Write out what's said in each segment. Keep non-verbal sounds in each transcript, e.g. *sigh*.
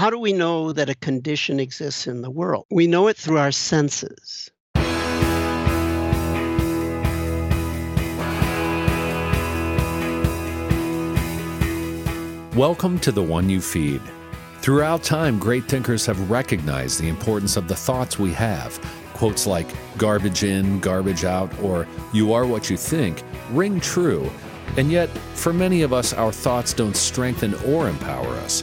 How do we know that a condition exists in the world? We know it through our senses. Welcome to The One You Feed. Throughout time, great thinkers have recognized the importance of the thoughts we have. Quotes like garbage in, garbage out, or you are what you think ring true. And yet, for many of us, our thoughts don't strengthen or empower us.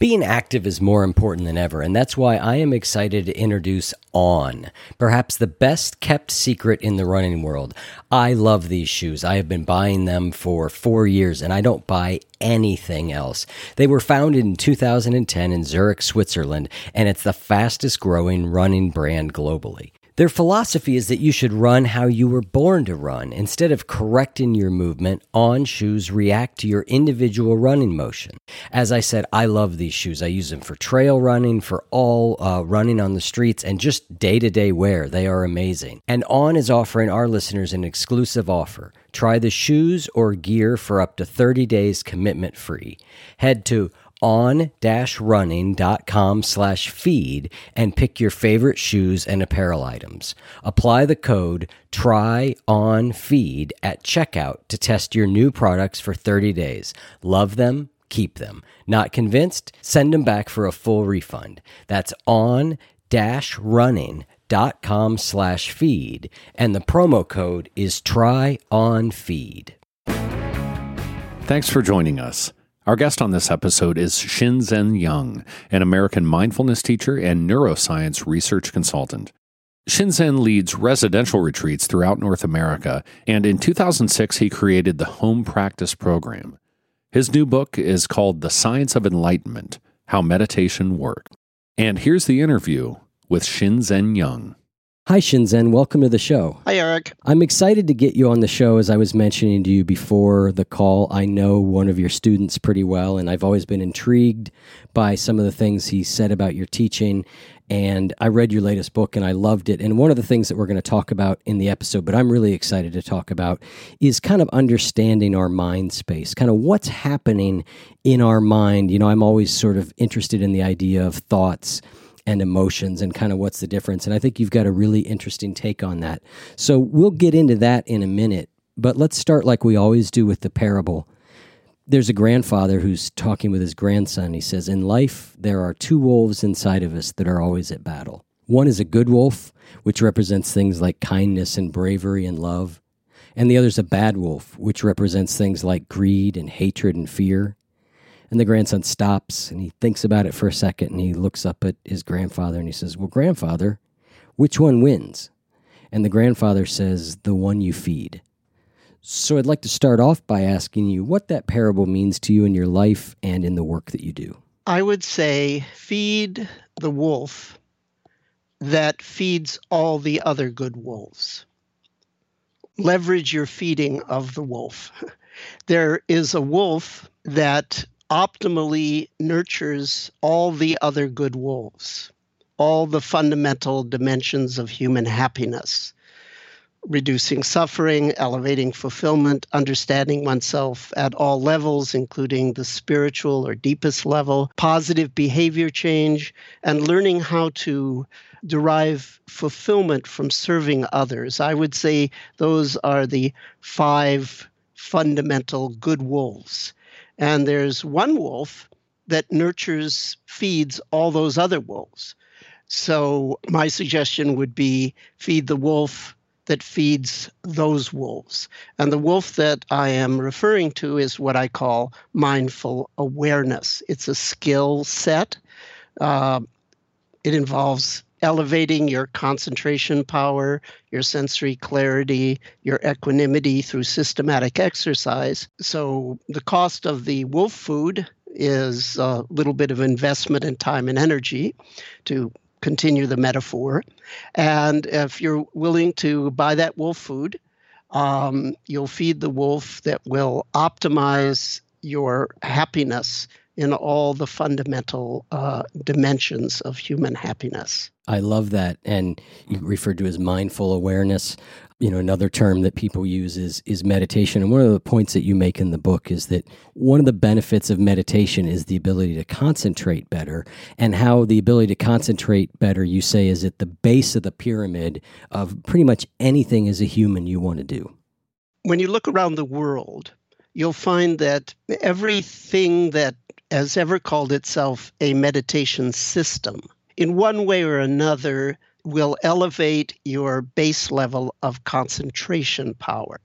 Being active is more important than ever, and that's why I am excited to introduce On, perhaps the best kept secret in the running world. I love these shoes. I have been buying them for four years, and I don't buy anything else. They were founded in 2010 in Zurich, Switzerland, and it's the fastest growing running brand globally. Their philosophy is that you should run how you were born to run. Instead of correcting your movement, on shoes react to your individual running motion. As I said, I love these shoes. I use them for trail running, for all uh, running on the streets, and just day to day wear. They are amazing. And On is offering our listeners an exclusive offer. Try the shoes or gear for up to 30 days commitment free. Head to on-running.com slash feed and pick your favorite shoes and apparel items. Apply the code try on feed at checkout to test your new products for 30 days. Love them, keep them. Not convinced? Send them back for a full refund. That's on dash running dot com slash feed and the promo code is try on feed. Thanks for joining us. Our guest on this episode is Shinzen Young, an American mindfulness teacher and neuroscience research consultant. Shinzen leads residential retreats throughout North America, and in 2006 he created the Home Practice Program. His new book is called The Science of Enlightenment How Meditation Works. And here's the interview with Shinzen Young. Hi, Shinzen. Welcome to the show. Hi, Eric. I'm excited to get you on the show. As I was mentioning to you before the call, I know one of your students pretty well, and I've always been intrigued by some of the things he said about your teaching. And I read your latest book and I loved it. And one of the things that we're going to talk about in the episode, but I'm really excited to talk about, is kind of understanding our mind space, kind of what's happening in our mind. You know, I'm always sort of interested in the idea of thoughts and emotions and kind of what's the difference. And I think you've got a really interesting take on that. So we'll get into that in a minute, but let's start like we always do with the parable. There's a grandfather who's talking with his grandson. He says, In life, there are two wolves inside of us that are always at battle. One is a good wolf, which represents things like kindness and bravery and love. And the other is a bad wolf, which represents things like greed and hatred and fear. And the grandson stops and he thinks about it for a second and he looks up at his grandfather and he says, Well, grandfather, which one wins? And the grandfather says, The one you feed. So I'd like to start off by asking you what that parable means to you in your life and in the work that you do. I would say feed the wolf that feeds all the other good wolves. Leverage your feeding of the wolf. *laughs* There is a wolf that optimally nurtures all the other good wolves, all the fundamental dimensions of human happiness reducing suffering, elevating fulfillment, understanding oneself at all levels, including the spiritual or deepest level, positive behavior change, and learning how to derive fulfillment from serving others. I would say those are the five fundamental good wolves. And there's one wolf that nurtures, feeds all those other wolves. So my suggestion would be feed the wolf that feeds those wolves. And the wolf that I am referring to is what I call mindful awareness. It's a skill set. Uh, it involves elevating your concentration power, your sensory clarity, your equanimity through systematic exercise. So, the cost of the wolf food is a little bit of investment in time and energy to continue the metaphor. And if you're willing to buy that wolf food, um, you'll feed the wolf that will optimize your happiness in all the fundamental uh, dimensions of human happiness. I love that. And you referred to as mindful awareness. You know, another term that people use is is meditation. And one of the points that you make in the book is that one of the benefits of meditation is the ability to concentrate better. And how the ability to concentrate better, you say, is at the base of the pyramid of pretty much anything as a human you want to do. When you look around the world, you'll find that everything that has ever called itself a meditation system, in one way or another, will elevate your base level of concentration power.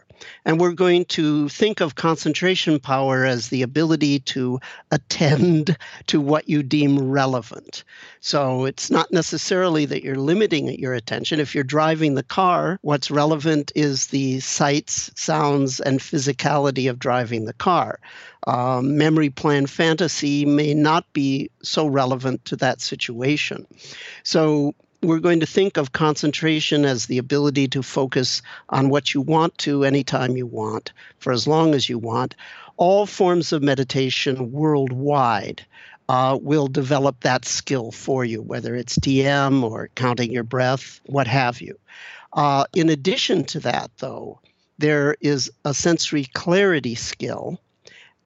And we're going to think of concentration power as the ability to attend *laughs* to what you deem relevant. So it's not necessarily that you're limiting your attention. If you're driving the car, what's relevant is the sights, sounds, and physicality of driving the car. Um, memory plan fantasy may not be so relevant to that situation. So we're going to think of concentration as the ability to focus on what you want to anytime you want, for as long as you want. All forms of meditation worldwide uh, will develop that skill for you, whether it's TM or counting your breath, what have you. Uh, in addition to that, though, there is a sensory clarity skill,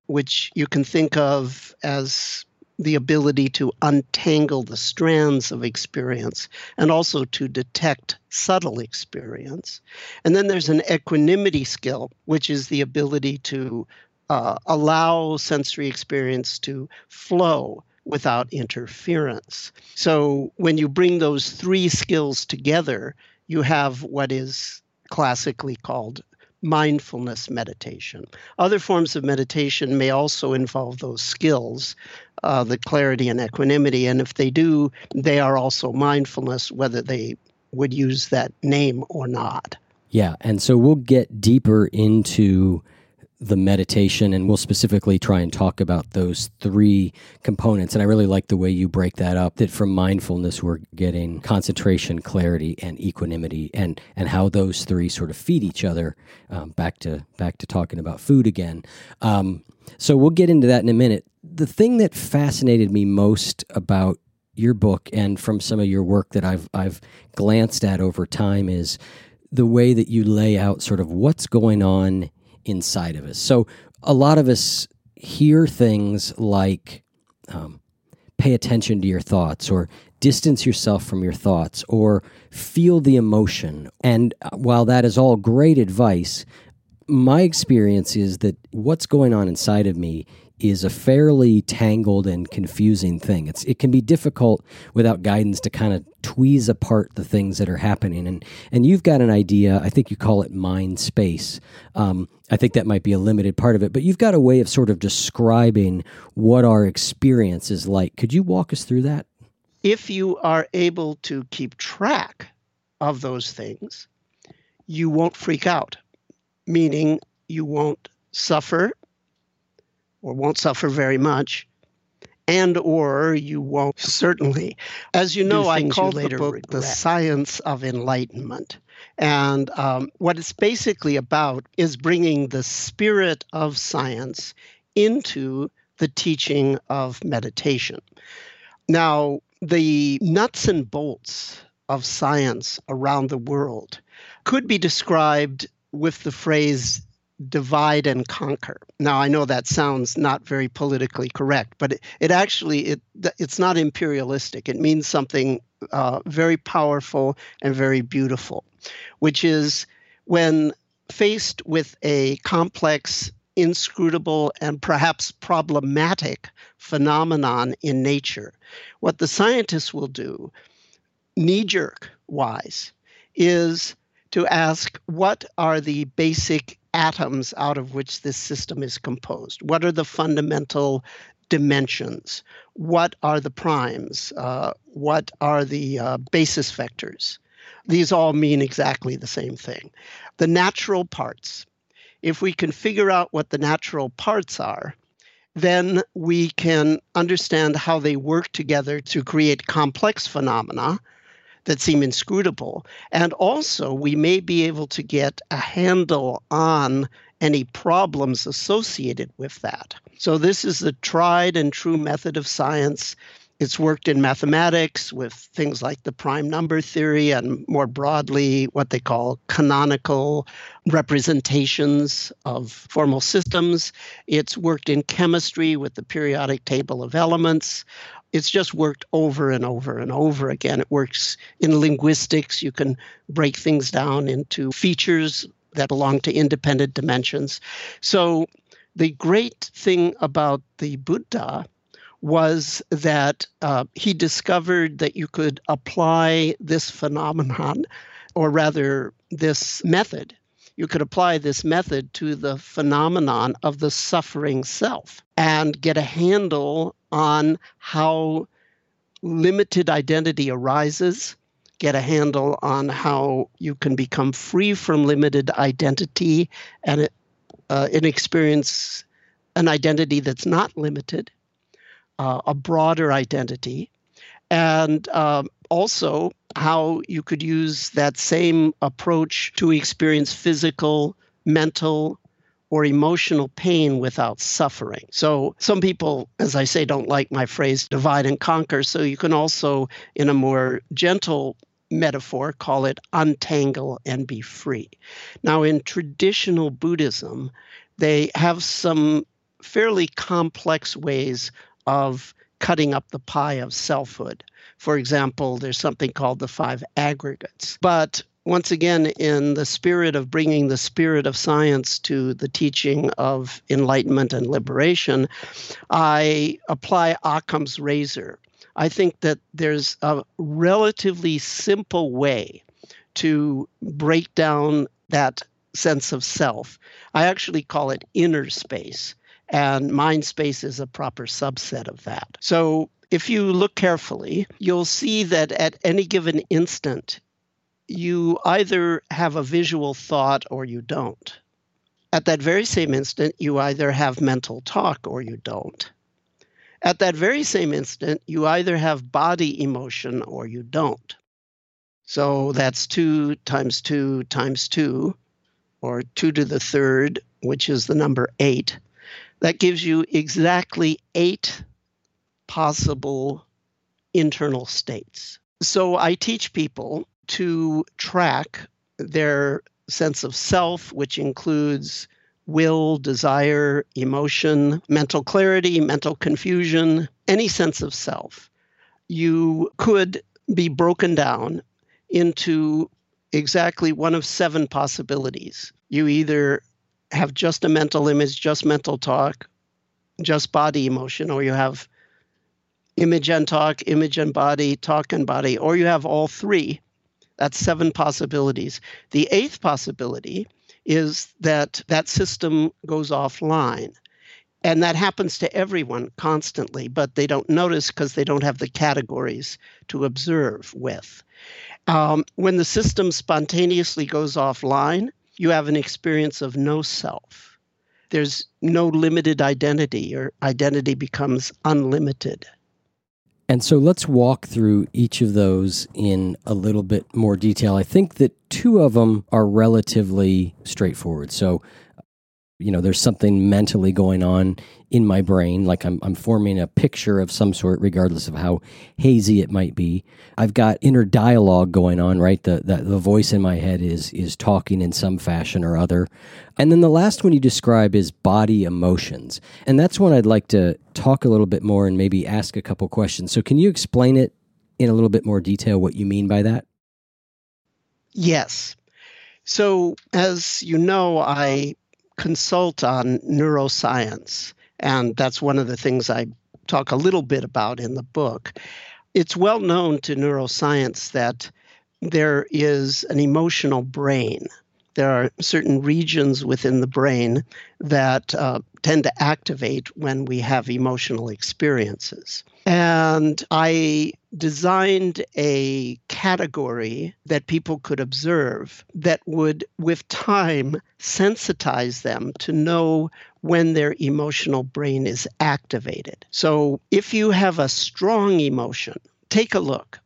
which you can think of as the ability to untangle the strands of experience and also to detect subtle experience. And then there's an equanimity skill, which is the ability to uh, allow sensory experience to flow without interference. So when you bring those three skills together, you have what is classically called mindfulness meditation. Other forms of meditation may also involve those skills, uh, the clarity and equanimity. And if they do, they are also mindfulness, whether they would use that name or not. Yeah. And so we'll get deeper into the meditation and we'll specifically try and talk about those three components and i really like the way you break that up that from mindfulness we're getting concentration clarity and equanimity and and how those three sort of feed each other um, back to back to talking about food again um, so we'll get into that in a minute the thing that fascinated me most about your book and from some of your work that i've i've glanced at over time is the way that you lay out sort of what's going on inside of us. So a lot of us hear things like um, pay attention to your thoughts or distance yourself from your thoughts or feel the emotion. And uh, while that is all great advice, my experience is that what's going on inside of me is a fairly tangled and confusing thing. It's it can be difficult without guidance to kind of tweeze apart the things that are happening. And and you've got an idea. I think you call it mind space. Um, I think that might be a limited part of it, but you've got a way of sort of describing what our experience is like. Could you walk us through that? If you are able to keep track of those things, you won't freak out, meaning you won't suffer or won't suffer very much and or you won't certainly. As you know i call the book regret. the science of enlightenment. And um, what it's basically about is bringing the spirit of science into the teaching of meditation. Now the nuts and bolts of science around the world could be described with the phrase divide and conquer. Now I know that sounds not very politically correct, but it, it actually it it's not imperialistic. It means something uh, very powerful and very beautiful, which is when faced with a complex, inscrutable, and perhaps problematic phenomenon in nature, what the scientists will do, knee jerk wise, is to ask what are the basic atoms out of which this system is composed? What are the fundamental dimensions. What are the primes? Uh, what are the uh, basis vectors? These all mean exactly the same thing. The natural parts. If we can figure out what the natural parts are, then we can understand how they work together to create complex phenomena that seem inscrutable. And also, we may be able to get a handle on any problems associated with that. So, this is the tried and true method of science it's worked in mathematics with things like the prime number theory and more broadly what they call canonical representations of formal systems. It's worked in chemistry with the periodic table of elements. It's just worked over and over and over again. It works in linguistics. You can break things down into features that belong to independent dimensions. So, the great thing about the Buddha was that uh, he discovered that you could apply this phenomenon, or rather, this method. You could apply this method to the phenomenon of the suffering self and get a handle on how limited identity arises, get a handle on how you can become free from limited identity and, uh, and experience an identity that's not limited uh, a broader identity, and um, also how you could use that same approach to experience physical, mental, or emotional pain without suffering. So, some people, as I say, don't like my phrase divide and conquer. So, you can also, in a more gentle metaphor, call it untangle and be free. Now, in traditional Buddhism, they have some fairly complex ways of cutting up the pie of selfhood. For example, there's something called the five aggregates. But once again, in the spirit of bringing the spirit of science to the teaching of enlightenment and liberation, I apply Occam's razor. I think that there's a relatively simple way to break down that sense of self. I actually call it inner space and mind space is a proper subset of that. So if you look carefully, you'll see that at any given instant, you either have a visual thought or you don't. At that very same instant, you either have mental talk or you don't. At that very same instant, you either have body emotion or you don't. So that's 2 times 2 times 2, or 2 to the third, which is the number 8. That gives you exactly eight possible internal states. So I teach people to track their sense of self, which includes will, desire, emotion, mental clarity, mental confusion, any sense of self. You could be broken down into exactly one of seven possibilities. You either have just a mental image, just mental talk, just body emotion, or you have image and talk, image and body, talk and body, or you have all three. That's seven possibilities. The eighth possibility is that that system goes offline. And that happens to everyone constantly, but they don't notice because they don't have the categories to observe with. Um, when the system spontaneously goes offline, you have an experience of no self. There's no limited identity. Your identity becomes unlimited. And so let's walk through each of those in a little bit more detail. I think that two of them are relatively straightforward. So you know there's something mentally going on in my brain like I'm, I'm forming a picture of some sort regardless of how hazy it might be. I've got inner dialogue going on right? The, the, the voice in my head is is talking in some fashion or other. And then the last one you describe is body emotions. And that's one i'd like to talk a little bit more and maybe ask a couple questions. So can you explain it in a little bit more detail what you mean by that? Yes. So as you know i consult on neuroscience, and that's one of the things I talk a little bit about in the book. It's well known to neuroscience that there is an emotional brain there are certain regions within the brain that uh, tend to activate when we have emotional experiences. And I designed a category that people could observe that would, with time, sensitize them to know when their emotional brain is activated. So if you have a strong emotion, take a look.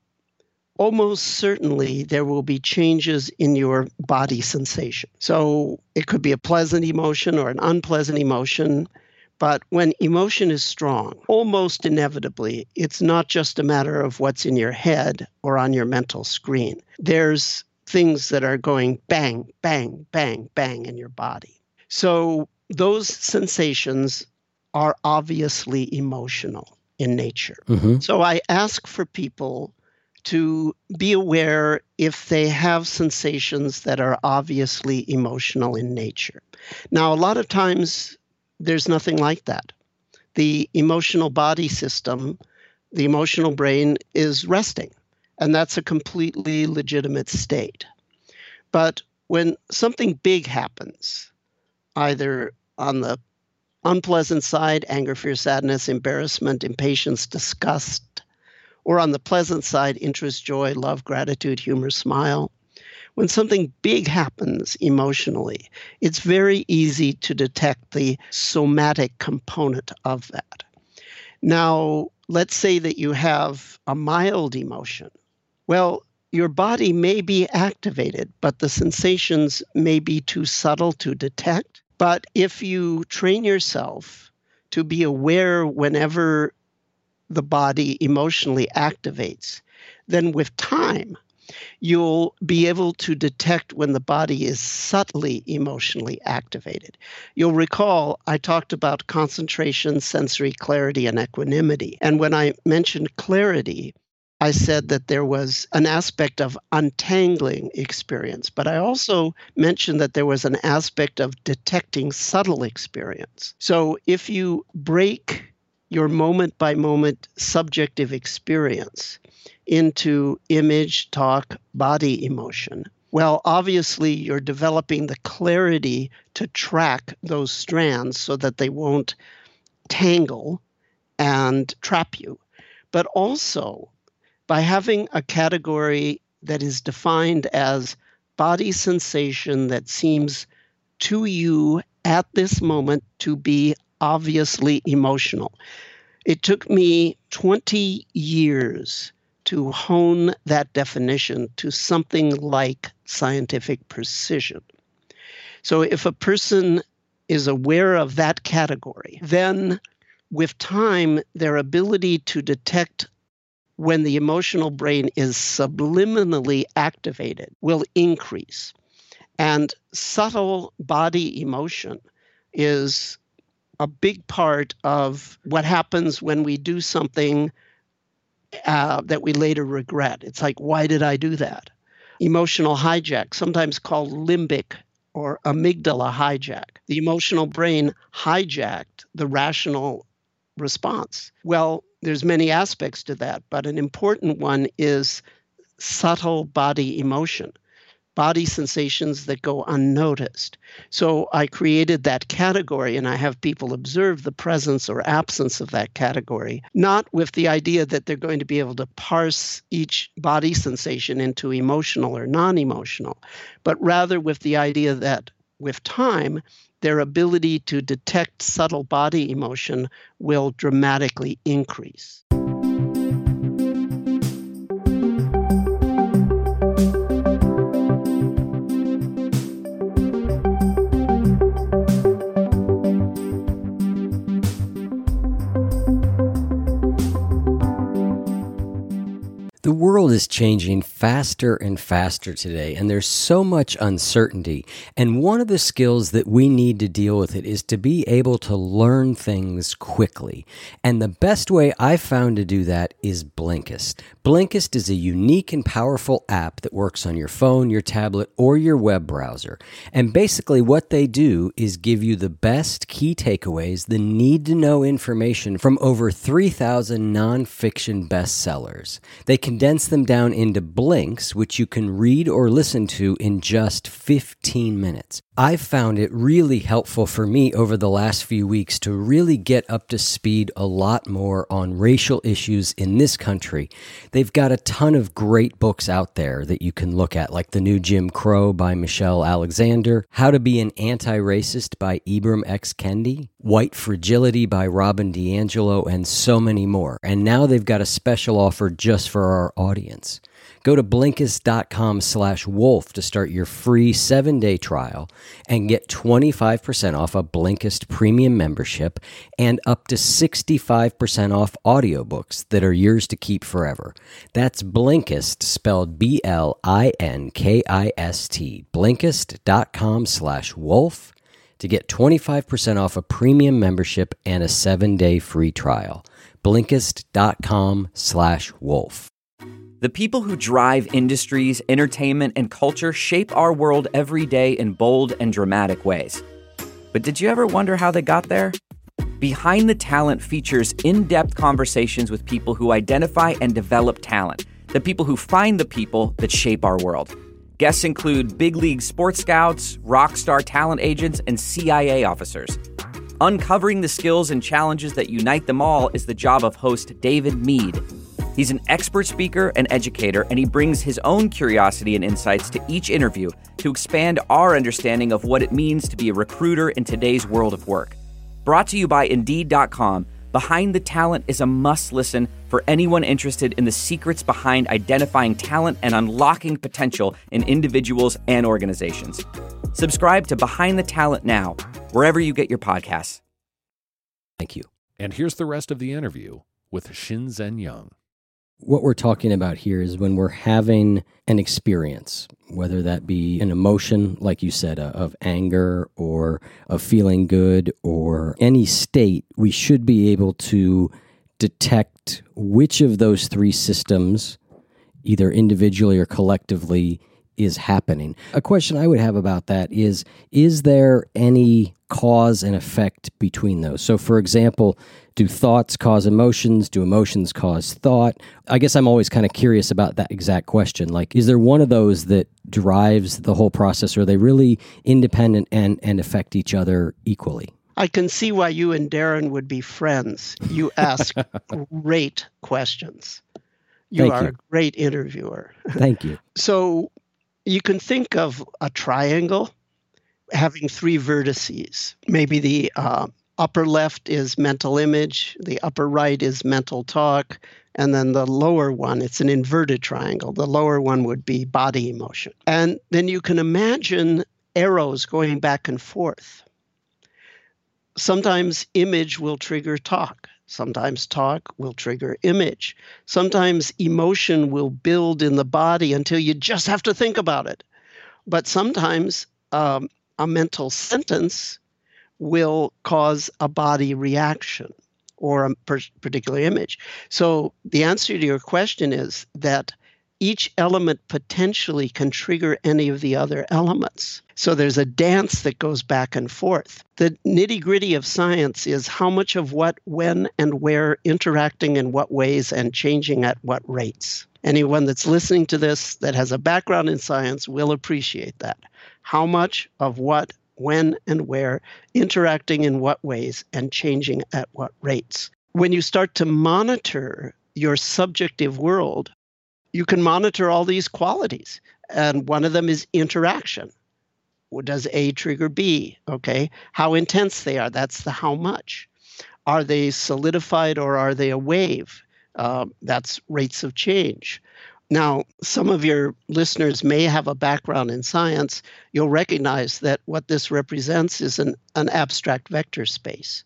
Almost certainly, there will be changes in your body sensation. So it could be a pleasant emotion or an unpleasant emotion. But when emotion is strong, almost inevitably, it's not just a matter of what's in your head or on your mental screen. There's things that are going bang, bang, bang, bang in your body. So those sensations are obviously emotional in nature. Mm-hmm. So I ask for people to be aware if they have sensations that are obviously emotional in nature. Now, a lot of times there's nothing like that. The emotional body system, the emotional brain is resting, and that's a completely legitimate state. But when something big happens, either on the unpleasant side, anger, fear, sadness, embarrassment, impatience, disgust, or on the pleasant side, interest, joy, love, gratitude, humor, smile, when something big happens emotionally, it's very easy to detect the somatic component of that. Now, let's say that you have a mild emotion. Well, your body may be activated, but the sensations may be too subtle to detect. But if you train yourself to be aware whenever the body emotionally activates, then with time, you'll be able to detect when the body is subtly emotionally activated. You'll recall I talked about concentration, sensory clarity, and equanimity. And when I mentioned clarity, I said that there was an aspect of untangling experience, but I also mentioned that there was an aspect of detecting subtle experience. So if you break your moment by moment subjective experience into image, talk, body emotion. Well, obviously, you're developing the clarity to track those strands so that they won't tangle and trap you. But also, by having a category that is defined as body sensation that seems to you at this moment to be obviously emotional. It took me 20 years to hone that definition to something like scientific precision. So if a person is aware of that category, then with time, their ability to detect when the emotional brain is subliminally activated will increase. And subtle body emotion is a big part of what happens when we do something uh, that we later regret. It's like, why did I do that? Emotional hijack, sometimes called limbic or amygdala hijack. The emotional brain hijacked the rational response. Well, there's many aspects to that, but an important one is subtle body emotion body sensations that go unnoticed. So I created that category and I have people observe the presence or absence of that category, not with the idea that they're going to be able to parse each body sensation into emotional or non emotional, but rather with the idea that with time, their ability to detect subtle body emotion will dramatically increase. World is changing faster and faster today, and there's so much uncertainty. And one of the skills that we need to deal with it is to be able to learn things quickly. And the best way I've found to do that is Blinkist. Blinkist is a unique and powerful app that works on your phone, your tablet, or your web browser. And basically, what they do is give you the best key takeaways, the need to know information from over 3,000 nonfiction bestsellers. They condense them down into blinks, which you can read or listen to in just 15 minutes. I've found it really helpful for me over the last few weeks to really get up to speed a lot more on racial issues in this country. They've got a ton of great books out there that you can look at, like The New Jim Crow by Michelle Alexander, How to Be an Anti Racist by Ibram X. Kendi, White Fragility by Robin DiAngelo, and so many more. And now they've got a special offer just for our audience. Go to Blinkist.com slash wolf to start your free seven day trial and get 25% off a Blinkist premium membership and up to 65% off audiobooks that are yours to keep forever. That's Blinkist, spelled B L I N K I S T. Blinkist.com slash wolf to get 25% off a premium membership and a seven day free trial. Blinkist.com slash wolf. The people who drive industries, entertainment, and culture shape our world every day in bold and dramatic ways. But did you ever wonder how they got there? Behind the Talent features in depth conversations with people who identify and develop talent, the people who find the people that shape our world. Guests include big league sports scouts, rock star talent agents, and CIA officers. Uncovering the skills and challenges that unite them all is the job of host David Mead. He's an expert speaker and educator, and he brings his own curiosity and insights to each interview to expand our understanding of what it means to be a recruiter in today's world of work. Brought to you by Indeed.com, Behind the Talent is a must listen for anyone interested in the secrets behind identifying talent and unlocking potential in individuals and organizations. Subscribe to Behind the Talent now, wherever you get your podcasts. Thank you. And here's the rest of the interview with Shinzen Young what we're talking about here is when we're having an experience, whether that be an emotion, like you said, uh, of anger or of feeling good or any state, we should be able to detect which of those three systems, either individually or collectively, is happening. A question I would have about that is Is there any cause and effect between those? So, for example, do thoughts cause emotions? Do emotions cause thought? I guess I'm always kind of curious about that exact question. Like, is there one of those that drives the whole process, or are they really independent and, and affect each other equally? I can see why you and Darren would be friends. You ask *laughs* great questions. You Thank are you. a great interviewer. Thank you. *laughs* So you can think of a triangle having three vertices. Maybe the uh, upper left is mental image, the upper right is mental talk, and then the lower one, it's an inverted triangle. The lower one would be body emotion. And then you can imagine arrows going back and forth. Sometimes image will trigger talk. Sometimes talk will trigger image. Sometimes emotion will build in the body until you just have to think about it. But sometimes um, a mental sentence will cause a body reaction or a particular image. So the answer to your question is that each element potentially can trigger any of the other elements. So there's a dance that goes back and forth. The nitty gritty of science is how much of what, when, and where interacting in what ways and changing at what rates. Anyone that's listening to this that has a background in science will appreciate that. How much of what, when, and where, interacting in what ways, and changing at what rates. When you start to monitor your subjective world, you can monitor all these qualities. And one of them is interaction. Does A trigger B? Okay. How intense they are. That's the how much. Are they solidified or are they a wave? Uh, that's rates of change. Now, some of your listeners may have a background in science. You'll recognize that what this represents is an, an abstract vector space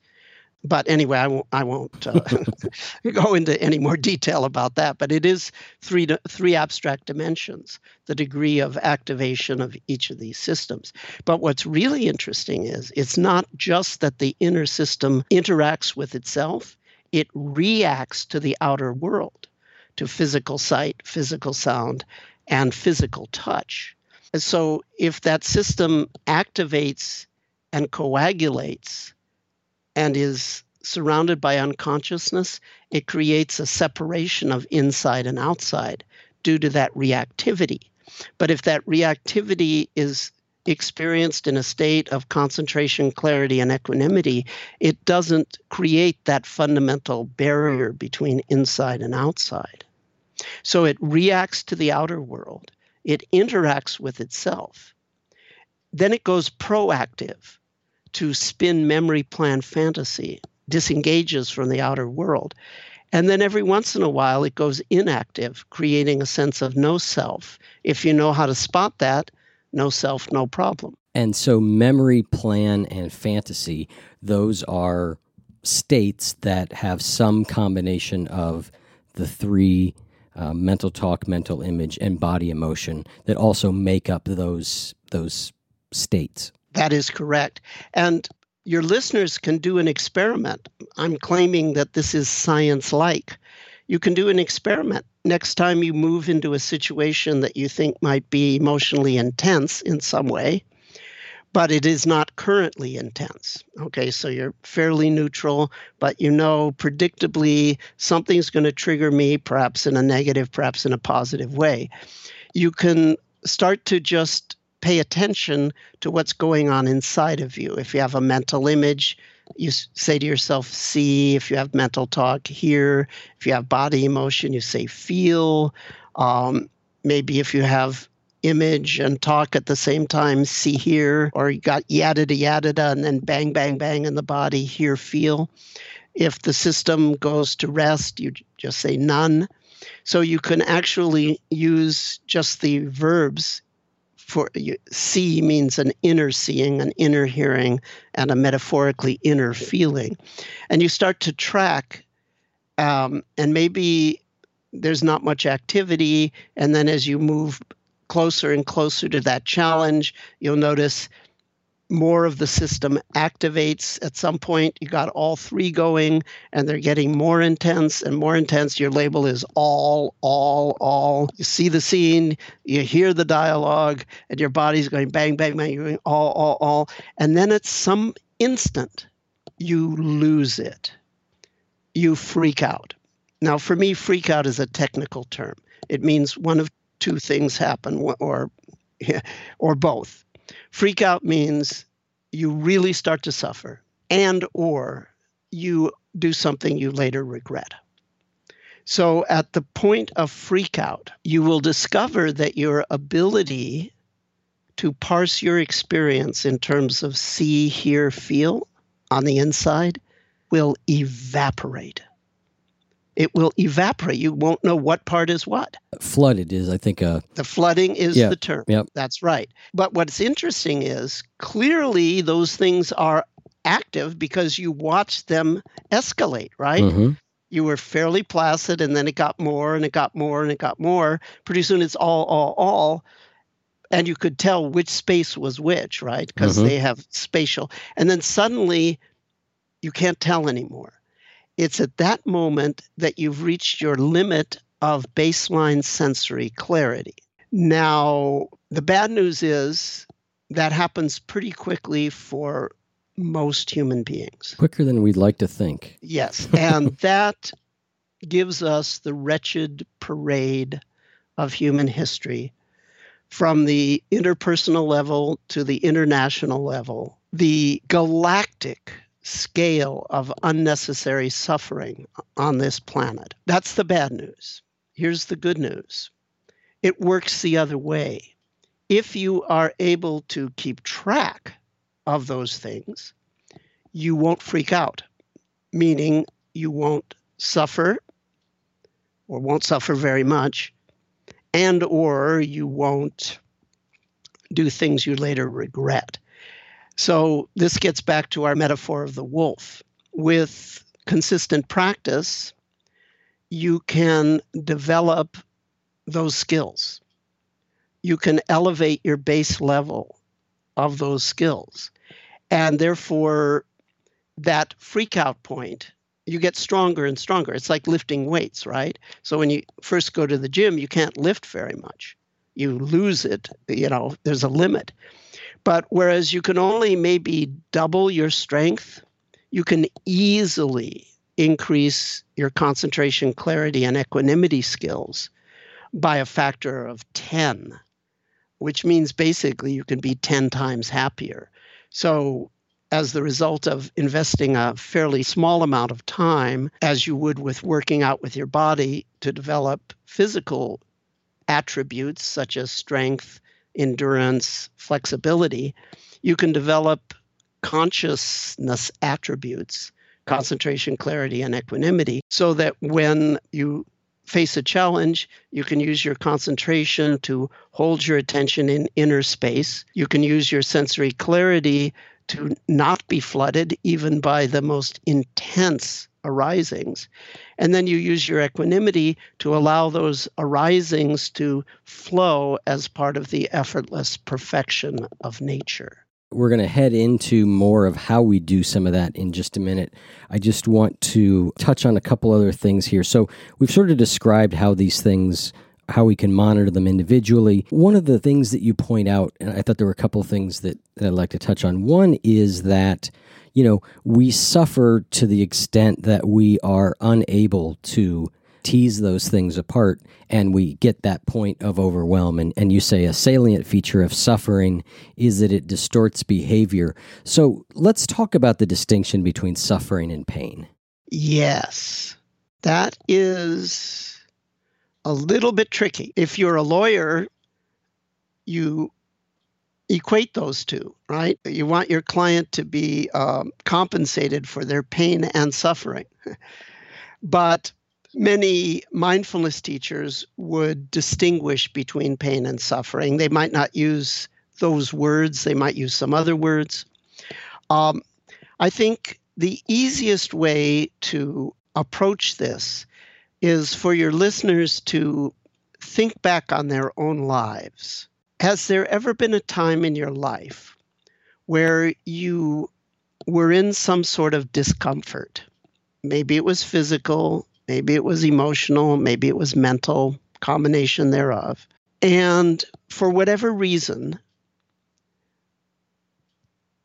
but anyway, I won't, I won't uh, *laughs* go into any more detail about that. But it is three three abstract dimensions, the degree of activation of each of these systems. But what's really interesting is it's not just that the inner system interacts with itself; it reacts to the outer world, to physical sight, physical sound, and physical touch. And so, if that system activates and coagulates and is surrounded by unconsciousness, it creates a separation of inside and outside due to that reactivity. But if that reactivity is experienced in a state of concentration, clarity, and equanimity, it doesn't create that fundamental barrier between inside and outside. So it reacts to the outer world, it interacts with itself. Then it goes proactive to spin memory plan fantasy, disengages from the outer world. And then every once in a while, it goes inactive, creating a sense of no self. If you know how to spot that, no self, no problem. And so, memory, plan, and fantasy, those are states that have some combination of the three uh, mental talk, mental image, and body emotion that also make up those those states. That is correct. And your listeners can do an experiment. I'm claiming that this is science like. You can do an experiment next time you move into a situation that you think might be emotionally intense in some way, but it is not currently intense. Okay, so you're fairly neutral, but you know predictably something's going to trigger me, perhaps in a negative, perhaps in a positive way. You can start to just pay attention to what's going on inside of you. If you have a mental image, you say to yourself, see. If you have mental talk, hear. If you have body emotion, you say, feel. Um, maybe if you have image and talk at the same time, see, hear, or you got yada yada and then bang, bang, bang in the body, hear, feel. If the system goes to rest, you just say none. So you can actually use just the verbs for see means an inner seeing, an inner hearing, and a metaphorically inner feeling. And you start to track, um, and maybe there's not much activity. And then as you move closer and closer to that challenge, you'll notice more of the system activates. At some point you got all three going and they're getting more intense and more intense. Your label is all all all. You see the scene you hear the dialogue and your body's going bang bang bang you're going all all all. And then at some instant you lose it. You freak out. Now for me freak out is a technical term. It means one of two things happen or *laughs* or both freak out means you really start to suffer and or you do something you later regret. So at the point of freak out you will discover that your ability to parse your experience in terms of see hear feel on the inside will evaporate it will evaporate. You won't know what part is what. Flooded is, I think, uh, the flooding is yeah, the term. Yep. That's right. But what's interesting is clearly those things are active because you watch them escalate, right? Mm-hmm. You were fairly placid, and then it got more, and it got more, and it got more. Pretty soon, it's all, all, all and you could tell which space was which, right? Because Mhm. they have spatial. And then suddenly you can't tell anymore. It's at that moment that you've reached your limit of baseline sensory clarity. Now, the bad news is that happens pretty quickly for most human beings. quicker than we'd like to think. Yes. *laughs* And that gives us the wretched parade of human history from the interpersonal level to the international level, the galactic scale of unnecessary suffering on this planet. That's the bad news. Here's the good news it works the other way. If you are able to keep track of those things, you won't freak out, meaning you won't suffer or won't suffer very much and or you won't do things you later regret. So this gets back to our metaphor of the wolf. With consistent practice, you can develop those skills. You can elevate your base level of those skills. And therefore, that freak out point, you get stronger and stronger. It's like lifting weights, right? So when you first go to the gym, you can't lift very much. You lose it, you know, there's a limit. But whereas you can only maybe double your strength, you can easily increase your concentration, clarity, and equanimity skills by a factor of 10, which means basically you can be 10 times happier. So, as the result of investing a fairly small amount of time, as you would with working out with your body to develop physical attributes such as strength, endurance, flexibility, you can develop consciousness attributes, concentration, clarity, and equanimity, so that when you face a challenge, you can use your concentration to hold your attention in inner space. You can use your sensory clarity to not be flooded even by the most intense arisings. And then you use your equanimity to allow those arisings to flow as part of the effortless perfection of nature. We're going to head into more of how we do some of that in just a minute. I just want to touch on a couple other things here. So, we've sort of described how these things how we can monitor them individually. One of the things that you point out, and I thought there were a couple of things that, that I'd like to touch on. One is that, you know, we suffer to the extent that we are unable to tease those things apart and we get that point of overwhelm. And, and you say a salient feature of suffering is that it distorts behavior. So let's talk about the distinction between suffering and pain. Yes, that is a little bit tricky. If you're a lawyer, you equate those two, right? You want your client to be um, compensated for their pain and suffering. *laughs* but many mindfulness teachers would distinguish between pain and suffering. They might not use those words, they might use some other words. Um, I think the easiest way to approach this is for your listeners to think back on their own lives. Has there ever been a time in your life where you were in some sort of discomfort? Maybe it was physical, Maybe it was emotional, maybe it was mental, combination thereof. And for whatever reason,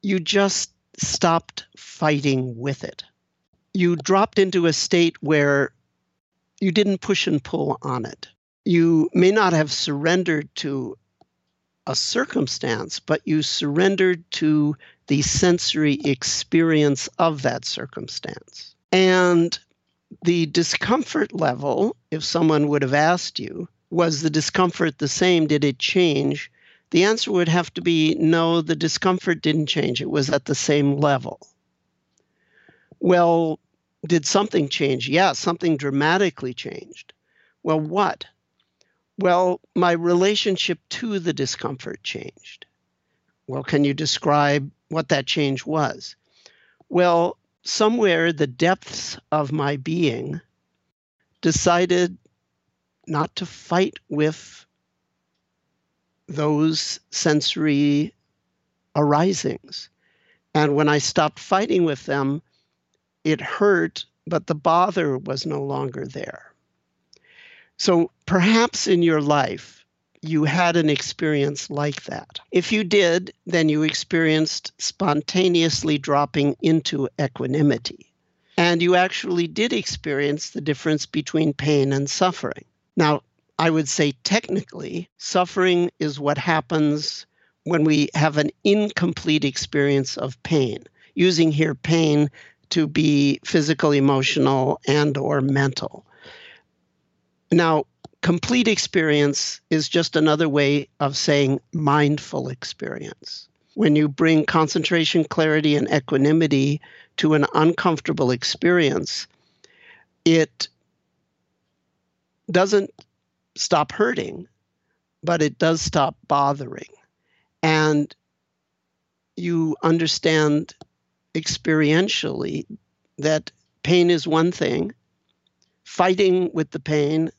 you just stopped fighting with it. You dropped into a state where you didn't push and pull on it. You may not have surrendered to a circumstance, but you surrendered to the sensory experience of that circumstance. And the discomfort level, if someone would have asked you, was the discomfort the same? Did it change? The answer would have to be no, the discomfort didn't change. It was at the same level. Well, did something change? Yeah, something dramatically changed. Well, what? Well, my relationship to the discomfort changed. Well, can you describe what that change was? Well, somewhere the depths of my being decided not to fight with those sensory arisings. And when I stopped fighting with them, it hurt, but the bother was no longer there. So perhaps in your life, you had an experience like that. If you did, then you experienced spontaneously dropping into equanimity. And you actually did experience the difference between pain and suffering. Now, I would say technically, suffering is what happens when we have an incomplete experience of pain. Using here pain to be physical, emotional, and or mental. Now, complete experience is just another way of saying mindful experience. When you bring concentration, clarity, and equanimity to an uncomfortable experience, it doesn't stop hurting, but it does stop bothering. And you understand experientially that pain is one thing, fighting with the pain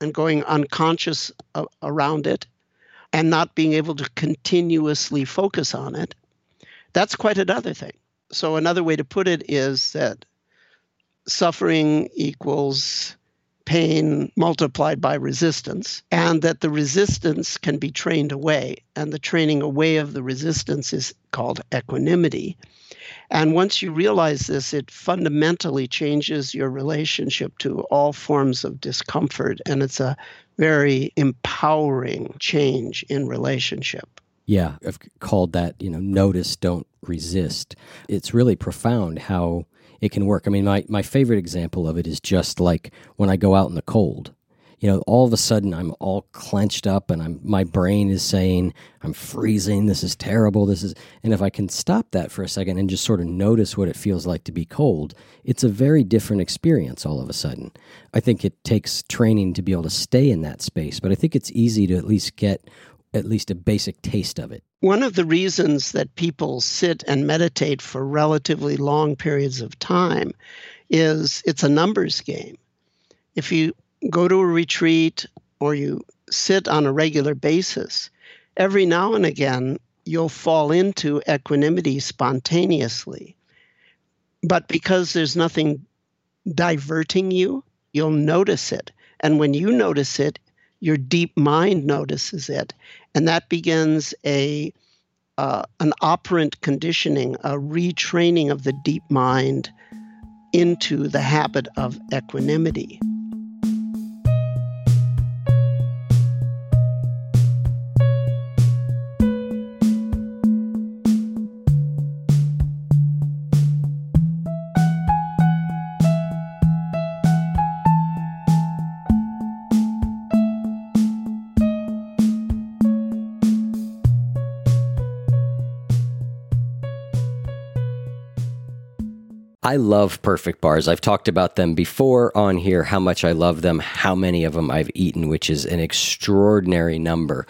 and going unconscious around it and not being able to continuously focus on it, that's quite another thing. So, another way to put it is that suffering equals pain multiplied by resistance, and that the resistance can be trained away. And the training away of the resistance is called equanimity. And once you realize this, it fundamentally changes your relationship to all forms of discomfort. And it's a very empowering change in relationship. Yeah, I've called that, you know, notice, don't resist. It's really profound how it can work. I mean, my, my favorite example of it is just like when I go out in the cold. You know, all of a sudden I'm all clenched up and I'm my brain is saying, I'm freezing, this is terrible, this is and if I can stop that for a second and just sort of notice what it feels like to be cold, it's a very different experience all of a sudden. I think it takes training to be able to stay in that space, but I think it's easy to at least get at least a basic taste of it. One of the reasons that people sit and meditate for relatively long periods of time is it's a numbers game. If you go to a retreat or you sit on a regular basis, every now and again you'll fall into equanimity spontaneously. But because there's nothing diverting you, you'll notice it. And when you notice it, your deep mind notices it, and that begins a uh, an operant conditioning, a retraining of the deep mind into the habit of equanimity. I love perfect bars. I've talked about them before on here, how much I love them, how many of them I've eaten, which is an extraordinary number.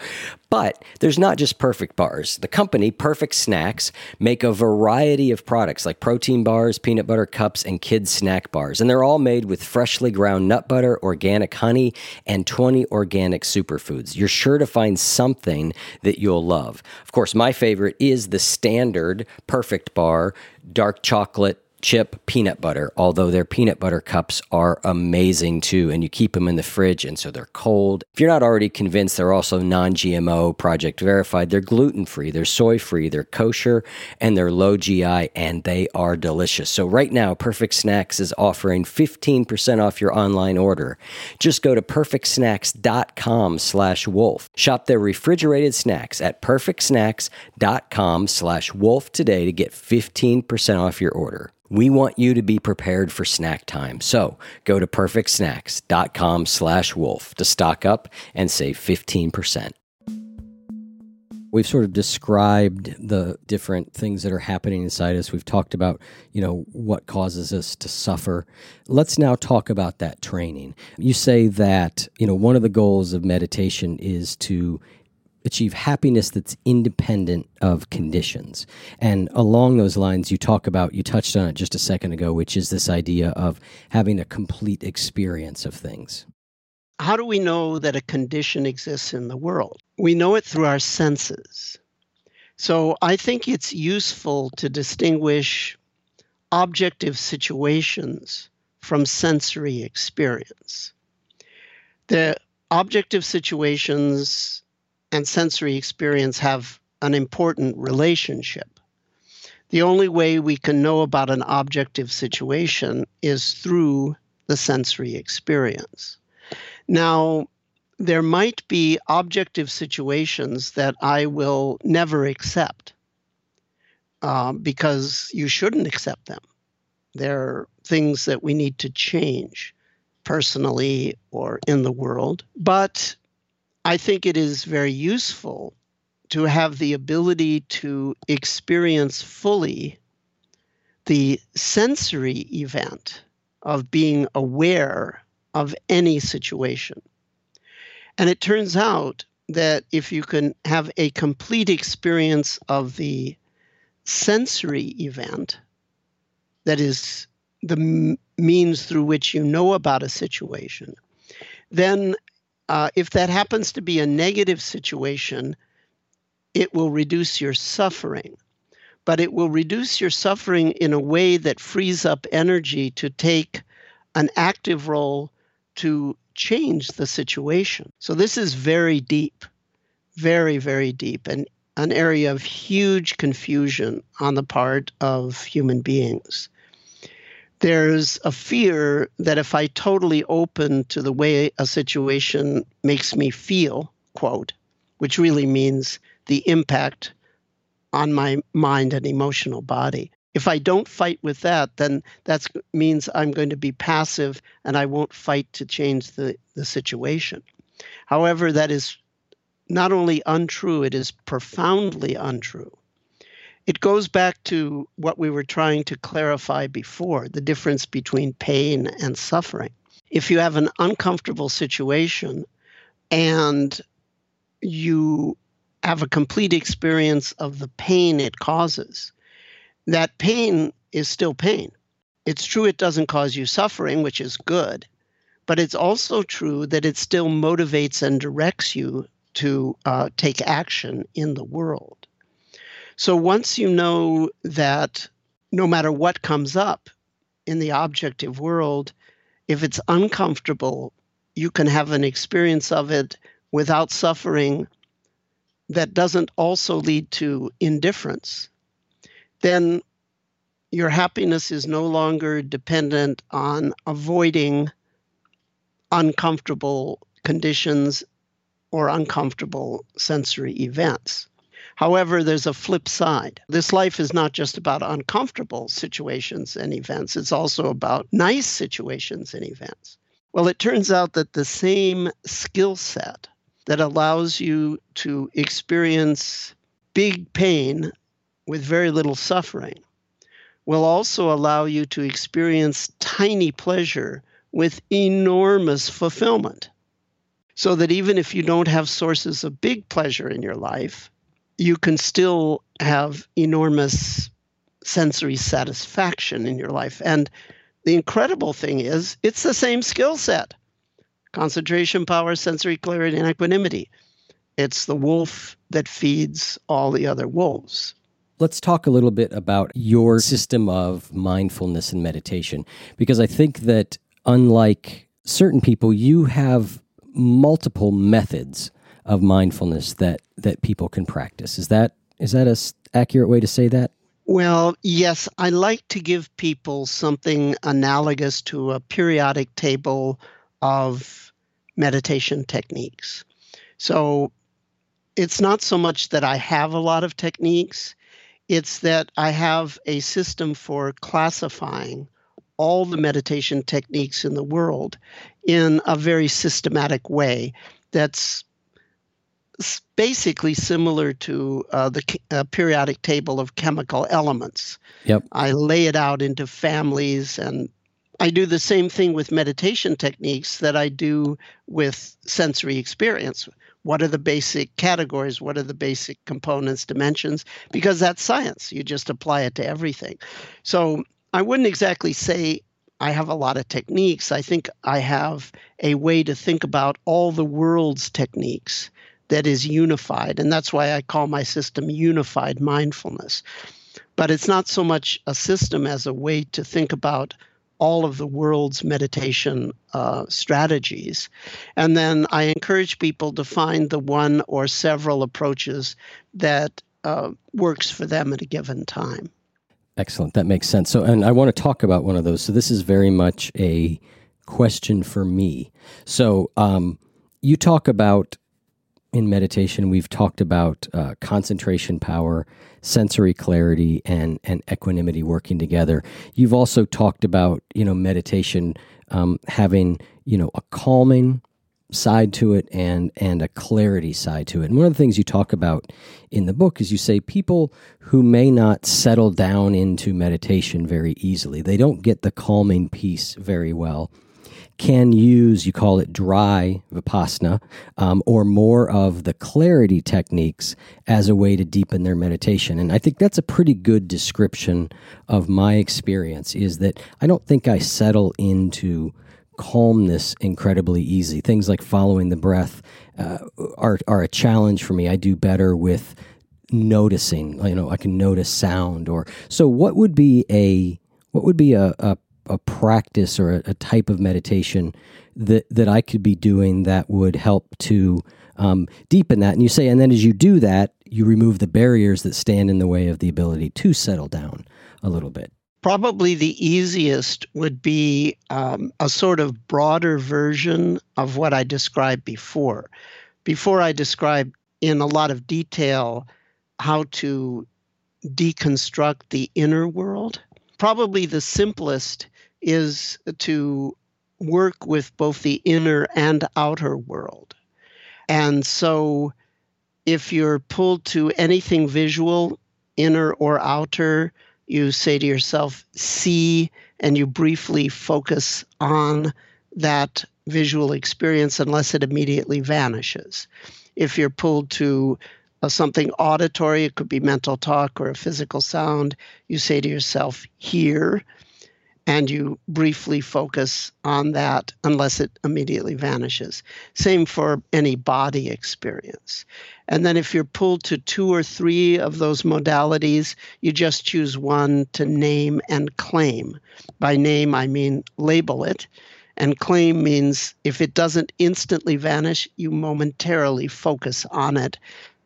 But there's not just perfect bars. The company, Perfect Snacks, make a variety of products like protein bars, peanut butter cups, and kids snack bars. And they're all made with freshly ground nut butter, organic honey, and 20 organic superfoods. You're sure to find something that you'll love. Of course, my favorite is the standard perfect bar, dark chocolate chip peanut butter, although their peanut butter cups are amazing too. And you keep them in the fridge, and so they're cold. If you're not already convinced, they're also non GMO, project verified. They're gluten free, they're soy free, they're kosher, and they're low GI, and they are delicious. So, right now, Perfect Snacks is offering 15% off your online order. Just go to perfectsnacks.com slash wolf. Shop their refrigerated snacks at perfectsnacks.com slash wolf today to get 15% off your order. We want you to be prepared for snack time. So go to perfectsnacks.com slash wolf to stock up and save 15%. We've sort of described the different things that are happening inside us. We've talked about, you know, what causes us to suffer. Let's now talk about that training. You say that, you know, one of the goals of meditation is to achieve happiness that's independent of conditions. And along those lines, you talk about, you touched on it just a second ago, which is this idea of having a complete experience of things. How do we know that a condition exists in the world? We know it through our senses. So I think it's useful to distinguish objective situations from sensory experience. The objective situations and sensory experience have an important relationship. The only way we can know about an objective situation is through the sensory experience. Now, there might be objective situations that I will never accept uh, because you shouldn't accept them. They're things that we need to change personally or in the world. But I think it is very useful to have the ability to experience fully the sensory event of being aware of any situation. And it turns out that if you can have a complete experience of the sensory event, that is the means through which you know about a situation, then uh, if that happens to be a negative situation, it will reduce your suffering. But it will reduce your suffering in a way that frees up energy to take an active role to change the situation. So this is very deep, very, very deep, and an area of huge confusion on the part of human beings. There's a fear that if I totally open to the way a situation makes me feel, quote, which really means the impact on my mind and emotional body. If I don't fight with that, then that means I'm going to be passive and I won't fight to change the, the situation. However, that is not only untrue, it is profoundly untrue. It goes back to what we were trying to clarify before the difference between pain and suffering. If you have an uncomfortable situation and you have a complete experience of the pain it causes, that pain is still pain. It's true it doesn't cause you suffering, which is good, but it's also true that it still motivates and directs you to uh, take action in the world. So once you know that no matter what comes up in the objective world, if it's uncomfortable, you can have an experience of it without suffering that doesn't also lead to indifference, then your happiness is no longer dependent on avoiding uncomfortable conditions or uncomfortable sensory events. However, there's a flip side. This life is not just about uncomfortable situations and events, it's also about nice situations and events. Well, it turns out that the same skill set that allows you to experience big pain with very little suffering will also allow you to experience tiny pleasure with enormous fulfillment. So that even if you don't have sources of big pleasure in your life, you can still have enormous sensory satisfaction in your life. And the incredible thing is, it's the same skill set concentration, power, sensory clarity, and equanimity. It's the wolf that feeds all the other wolves. Let's talk a little bit about your system of mindfulness and meditation, because I think that unlike certain people, you have multiple methods of mindfulness that that people can practice. Is that is that a accurate way to say that? Well, yes, I like to give people something analogous to a periodic table of meditation techniques. So it's not so much that I have a lot of techniques, it's that I have a system for classifying all the meditation techniques in the world in a very systematic way that's basically similar to uh, the uh, periodic table of chemical elements. Yep. I lay it out into families and I do the same thing with meditation techniques that I do with sensory experience. What are the basic categories? What are the basic components, dimensions? Because that's science. You just apply it to everything. So I wouldn't exactly say I have a lot of techniques. I think I have a way to think about all the world's techniques that is unified. And that's why I call my system unified mindfulness. But it's not so much a system as a way to think about all of the world's meditation uh, strategies. And then I encourage people to find the one or several approaches that uh, works for them at a given time. Excellent. That makes sense. So, and I want to talk about one of those. So, this is very much a question for me. So, um, you talk about in meditation, we've talked about uh, concentration power, sensory clarity, and and equanimity working together. You've also talked about you know meditation um, having you know a calming side to it and and a clarity side to it. And one of the things you talk about in the book is you say people who may not settle down into meditation very easily, they don't get the calming piece very well can use, you call it dry vipassana, um, or more of the clarity techniques as a way to deepen their meditation. And I think that's a pretty good description of my experience is that I don't think I settle into calmness incredibly easy. Things like following the breath uh, are, are a challenge for me. I do better with noticing, you know, I can notice sound or so what would be a what would be a, a a practice or a, a type of meditation that that I could be doing that would help to um, deepen that. And you say, and then as you do that, you remove the barriers that stand in the way of the ability to settle down a little bit. Probably the easiest would be um, a sort of broader version of what I described before. Before I described in a lot of detail how to deconstruct the inner world. Probably the simplest is to work with both the inner and outer world. And so if you're pulled to anything visual, inner or outer, you say to yourself, see, and you briefly focus on that visual experience unless it immediately vanishes. If you're pulled to something auditory, it could be mental talk or a physical sound, you say to yourself, hear, and you briefly focus on that unless it immediately vanishes. Same for any body experience. And then if you're pulled to two or three of those modalities, you just choose one to name and claim. By name, I mean label it. And claim means if it doesn't instantly vanish, you momentarily focus on it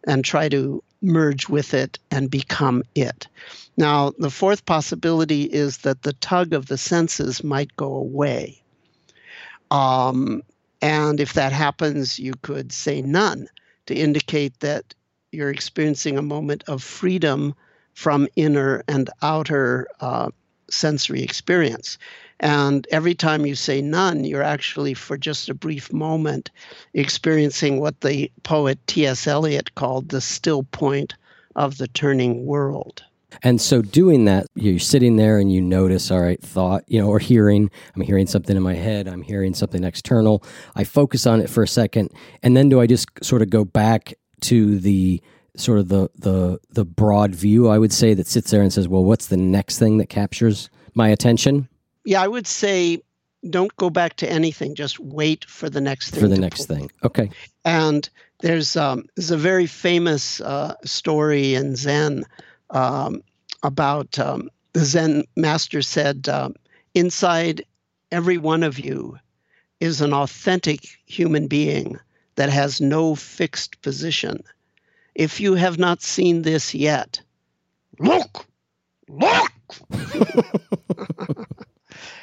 and try to merge with it and become it. Now, the fourth possibility is that the tug of the senses might go away. Um, and if that happens, you could say none to indicate that you're experiencing a moment of freedom from inner and outer uh, sensory experience. And every time you say none, you're actually, for just a brief moment, experiencing what the poet T.S. Eliot called the still point of the turning world. And so doing that, you're sitting there and you notice, all right, thought, you know, or hearing, I'm hearing something in my head, I'm hearing something external. I focus on it for a second, and then do I just sort of go back to the sort of the the the broad view, I would say, that sits there and says, well, what's the next thing that captures my attention? yeah, I would say don't go back to anything. Just wait for the next thing. For the next pull. thing. Okay. And there's um, there's a very famous uh, story in Zen um, about um, the Zen master said, um, inside every one of you is an authentic human being that has no fixed position. If you have not seen this yet, look, look. *laughs*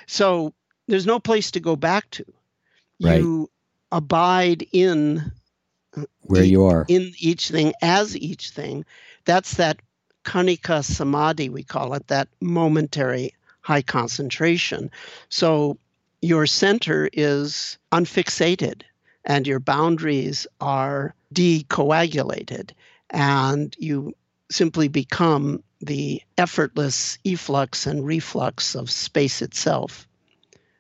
So there's no place to go back to. Right. You abide in where you are in each thing as each thing. That's that khanika samadhi we call it, that momentary high concentration. So your center is unfixated and your boundaries are decoagulated and you simply become the effortless efflux and reflux of space itself.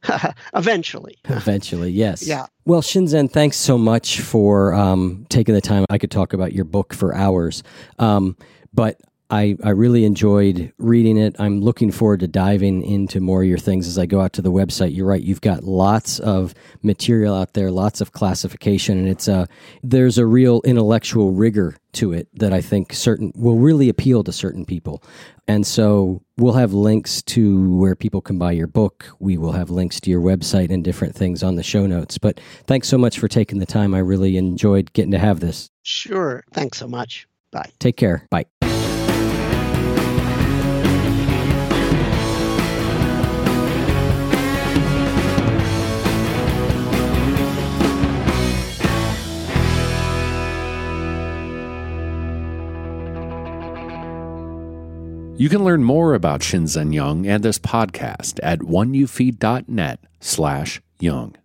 *laughs* Eventually. *laughs* Eventually, yes. Yeah. Well, Shinzen, thanks so much for um, taking the time. I could talk about your book for hours. Um, but I, I really enjoyed reading it. I'm looking forward to diving into more of your things as I go out to the website. You're right; you've got lots of material out there, lots of classification, and it's a there's a real intellectual rigor to it that I think certain will really appeal to certain people. And so we'll have links to where people can buy your book. We will have links to your website and different things on the show notes. But thanks so much for taking the time. I really enjoyed getting to have this. Sure. Thanks so much. Bye. Take care. Bye. You can learn more about Shinzen Young and this podcast at oneyoufeed.net slash young.